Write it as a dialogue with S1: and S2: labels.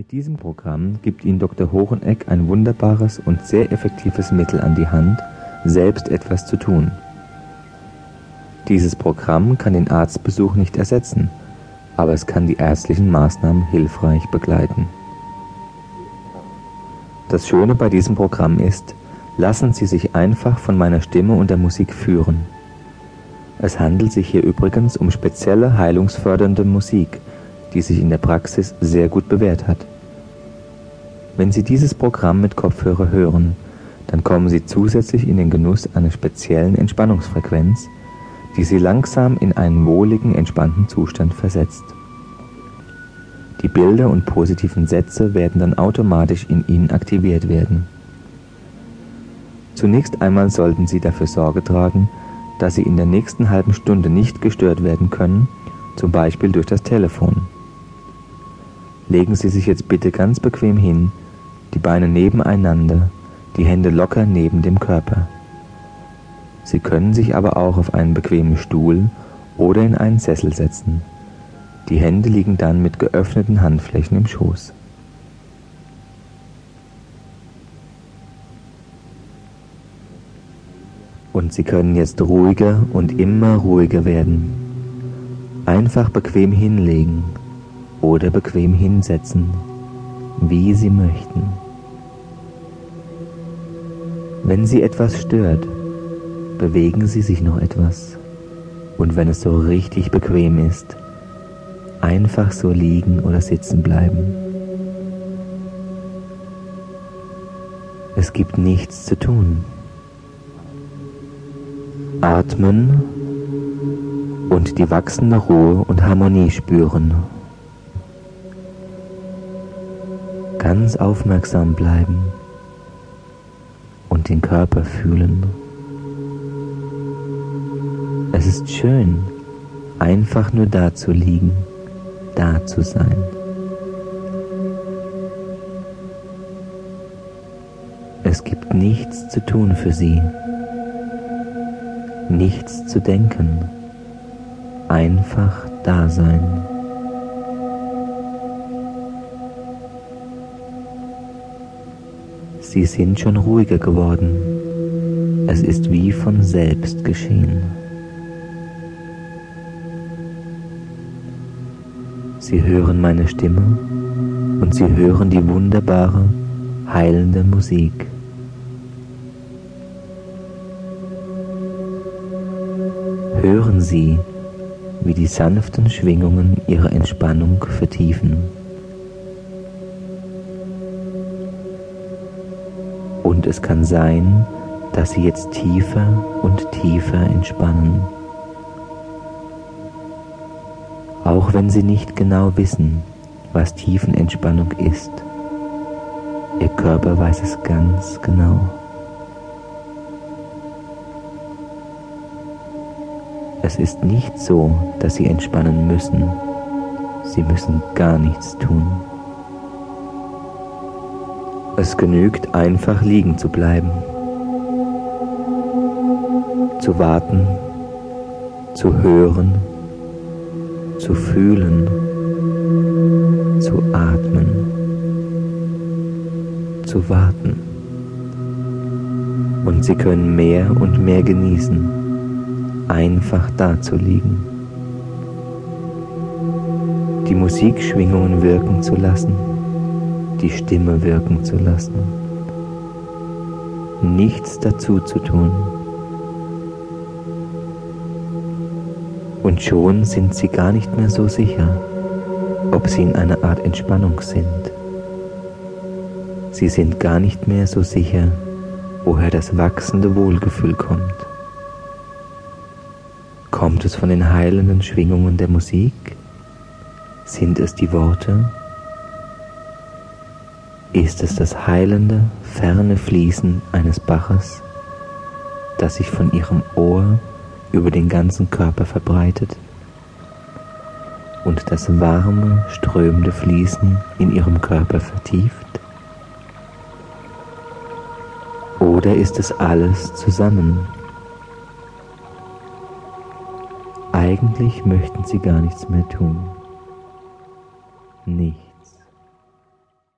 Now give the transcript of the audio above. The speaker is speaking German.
S1: Mit diesem Programm gibt Ihnen Dr. Hocheneck ein wunderbares und sehr effektives Mittel an die Hand, selbst etwas zu tun. Dieses Programm kann den Arztbesuch nicht ersetzen, aber es kann die ärztlichen Maßnahmen hilfreich begleiten. Das Schöne bei diesem Programm ist, lassen Sie sich einfach von meiner Stimme und der Musik führen. Es handelt sich hier übrigens um spezielle heilungsfördernde Musik, die sich in der Praxis sehr gut bewährt hat. Wenn Sie dieses Programm mit Kopfhörer hören, dann kommen Sie zusätzlich in den Genuss einer speziellen Entspannungsfrequenz, die Sie langsam in einen wohligen, entspannten Zustand versetzt. Die Bilder und positiven Sätze werden dann automatisch in Ihnen aktiviert werden. Zunächst einmal sollten Sie dafür Sorge tragen, dass Sie in der nächsten halben Stunde nicht gestört werden können, zum Beispiel durch das Telefon. Legen Sie sich jetzt bitte ganz bequem hin, die Beine nebeneinander, die Hände locker neben dem Körper. Sie können sich aber auch auf einen bequemen Stuhl oder in einen Sessel setzen. Die Hände liegen dann mit geöffneten Handflächen im Schoß. Und Sie können jetzt ruhiger und immer ruhiger werden. Einfach bequem hinlegen oder bequem hinsetzen, wie Sie möchten. Wenn Sie etwas stört, bewegen Sie sich noch etwas. Und wenn es so richtig bequem ist, einfach so liegen oder sitzen bleiben. Es gibt nichts zu tun. Atmen und die wachsende Ruhe und Harmonie spüren. Ganz aufmerksam bleiben und den Körper fühlen. Es ist schön, einfach nur da zu liegen, da zu sein. Es gibt nichts zu tun für sie, nichts zu denken, einfach da sein. Sie sind schon ruhiger geworden. Es ist wie von selbst geschehen. Sie hören meine Stimme und Sie hören die wunderbare, heilende Musik. Hören Sie, wie die sanften Schwingungen Ihre Entspannung vertiefen. Und es kann sein, dass Sie jetzt tiefer und tiefer entspannen. Auch wenn Sie nicht genau wissen, was Tiefenentspannung ist. Ihr Körper weiß es ganz genau. Es ist nicht so, dass Sie entspannen müssen. Sie müssen gar nichts tun. Es genügt einfach liegen zu bleiben, zu warten, zu hören, zu fühlen, zu atmen, zu warten. Und Sie können mehr und mehr genießen, einfach da zu liegen. Die Musikschwingungen wirken zu lassen die Stimme wirken zu lassen. Nichts dazu zu tun. Und schon sind sie gar nicht mehr so sicher, ob sie in einer Art Entspannung sind. Sie sind gar nicht mehr so sicher, woher das wachsende Wohlgefühl kommt. Kommt es von den heilenden Schwingungen der Musik? Sind es die Worte? Ist es das heilende, ferne Fließen eines Baches, das sich von ihrem Ohr über den ganzen Körper verbreitet und das warme, strömende Fließen in ihrem Körper vertieft? Oder ist es alles zusammen? Eigentlich möchten sie gar nichts mehr tun. Nicht.